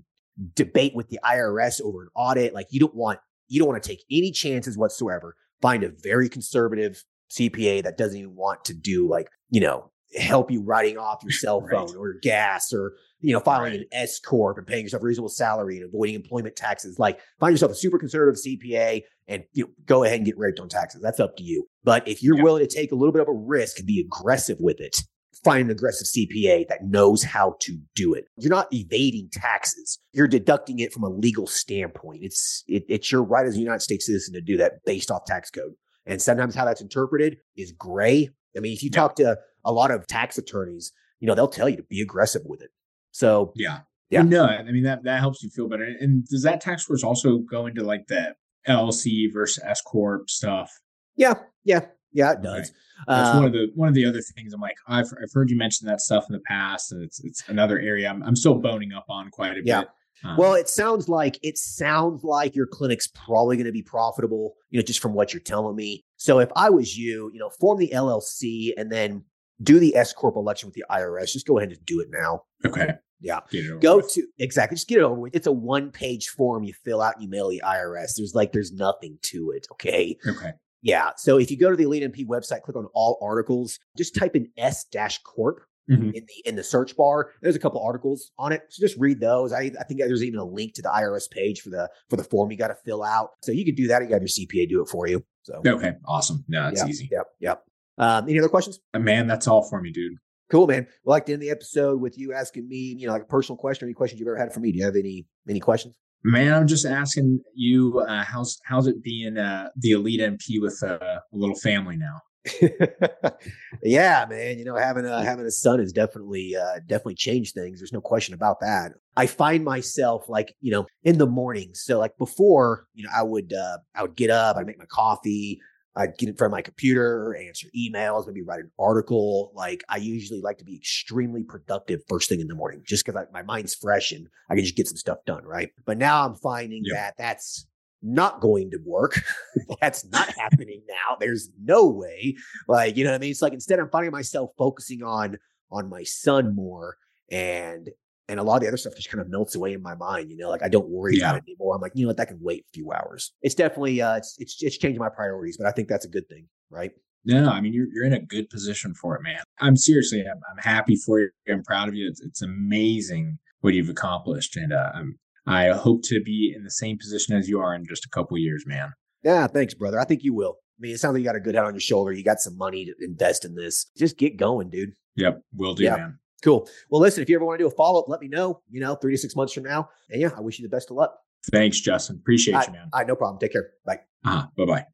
debate with the IRS over an audit. Like you don't want you don't want to take any chances whatsoever. Find a very conservative CPA that doesn't even want to do like, you know, help you writing off your cell phone right. or gas or, you know, filing right. an S corp and paying yourself a reasonable salary and avoiding employment taxes. Like find yourself a super conservative CPA and you know, go ahead and get raped on taxes. That's up to you. But if you're willing to take a little bit of a risk and be aggressive with it, find an aggressive CPA that knows how to do it. You're not evading taxes. You're deducting it from a legal standpoint. It's it, it's your right as a United States citizen to do that based off tax code. And sometimes how that's interpreted is gray. I mean, if you talk to a lot of tax attorneys, you know, they'll tell you to be aggressive with it. So Yeah. Yeah. No, I mean that that helps you feel better. And does that tax force also go into like the LLC versus S corp stuff? yeah, yeah, yeah, it does. That's Uh, one of the one of the other things. I'm like, I've I've heard you mention that stuff in the past, and it's it's another area I'm I'm still boning up on quite a Yeah. bit. Um, Well, it sounds like it sounds like your clinic's probably going to be profitable, you know, just from what you're telling me. So if I was you, you know, form the LLC and then do the S corp election with the IRS. Just go ahead and do it now. okay, Yeah. get it over Go with. to exactly. Just get it over with. It's a one page form you fill out and you mail the IRS. There's like there's nothing to it. Okay. Okay, Yeah. So if you go to the Elite NP website, click on all articles, just type in S dash corp Mhm. in the in the search bar. There's a couple articles on it. So just read those. I, I think there's even a link to the IRS page for the for the form you got to fill out. So you can do that. You have your CPA do it for you. So okay, awesome. No, that's yeah, easy. Yep. Yep. Um, any other questions? Uh, Man, that's all for me, dude. Cool, man. We'd like to end the episode with you asking me, you know, like a personal question or any questions you've ever had for me. Do you have any any questions? Man, I'm just asking you, uh, how's how's it being uh, the elite NP with uh, a little family now? yeah, man. You know, having a having a son has definitely uh definitely changed things. There's no question about that. I find myself like, you know, in the morning. So like before, you know, I would uh I would get up, I'd make my coffee, I'd get in front of my computer, answer emails, maybe write an article. Like I usually like to be extremely productive first thing in the morning, just because my mind's fresh and I can just get some stuff done, right? But now I'm finding Yep. that that's not going to work. that's not happening now. There's no way. Like, you know what I mean? It's like instead I'm finding myself focusing on on my son more and and a lot of the other stuff just kind of melts away in my mind, you know, like I don't worry about it anymore. I'm like, you know what, that can wait a few hours. It's definitely uh it's it's it's changing my priorities, but I think that's a good thing, right? No, no, I mean you're you're in a good position for it, man. I'm seriously, I'm, I'm happy for you. I'm proud of you. It's, it's amazing what you've accomplished, and uh, I'm I hope to be in the same position as you are in just a couple years, man. Yeah, thanks, brother. I think you will. I mean, it sounds like you got a good head on your shoulder. You got some money to invest in this. Just get going, dude. Yep, will do, Yeah. man. Cool. Well, listen, if you ever want to do a follow up, let me know, you know, three to six months from now. And yeah, I wish you the best of luck. Thanks, Justin. Appreciate you, man. All right, no problem. Take care. Bye. Uh-huh. bye bye.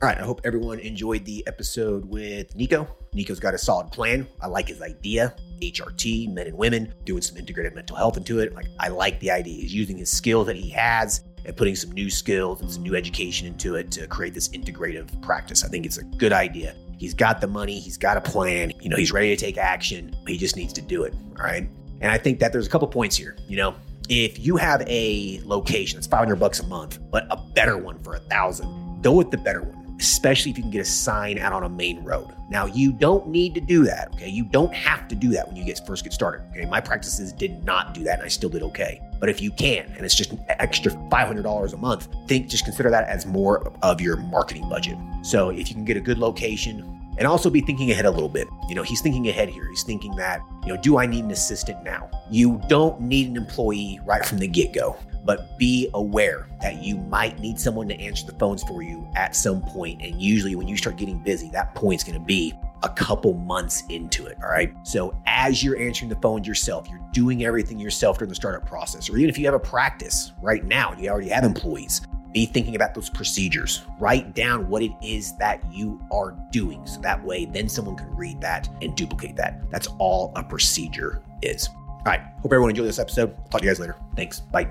All right. I hope everyone enjoyed the episode with Nico. Nico's got a solid plan. I like his idea. HRT, men and women, doing some integrated mental health into it. Like, I like the idea. He's using his skills that he has and putting some new skills and some new education into it to create this integrative practice. I think it's a good idea. He's got the money, he's got a plan, you know, he's ready to take action. He just needs to do it. All right. And I think that there's a couple points here. You know, if you have a location that's 500 bucks a month, but a better one for a thousand, go with the better one, especially if you can get a sign out on a main road. Now, you don't need to do that. Okay. You don't have to do that when you get first get started. Okay. My practices did not do that and I still did okay. But if you can, and it's just an extra $500 a month, think, just consider that as more of your marketing budget. So if you can get a good location, and also be thinking ahead a little bit. You know, he's thinking ahead here. He's thinking that, you know, do I need an assistant now? You don't need an employee right from the get go, but be aware that you might need someone to answer the phones for you at some point. And usually when you start getting busy, that point's going to be a couple months into it. All right. So as you're answering the phones yourself, you're doing everything yourself during the startup process, or even if you have a practice right now and you already have employees, be thinking about those procedures. Write down what it is that you are doing. So that way, then someone can read that and duplicate that. That's all a procedure is. All right. Hope everyone enjoyed this episode. Talk to you guys later. Thanks. Bye.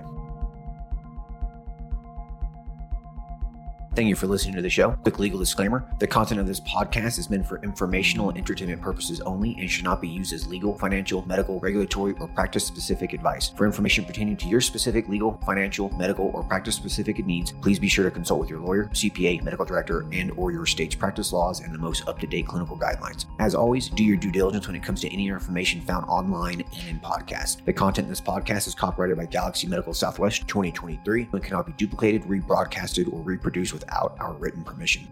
Thank you for listening to the show. Quick legal disclaimer the content of this podcast is meant for informational and entertainment purposes only and should not be used as legal, financial, medical, regulatory, or practice specific advice. For information pertaining to your specific legal, financial, medical, or practice specific needs, please be sure to consult with your lawyer, CPA, medical director, and or your state's practice laws and the most up-to-date clinical guidelines. As always, do your due diligence when it comes to any information found online and in podcasts. The content in this podcast is copyrighted by Galaxy Medical Southwest 2023 and cannot be duplicated, rebroadcasted, or reproduced without our written permission.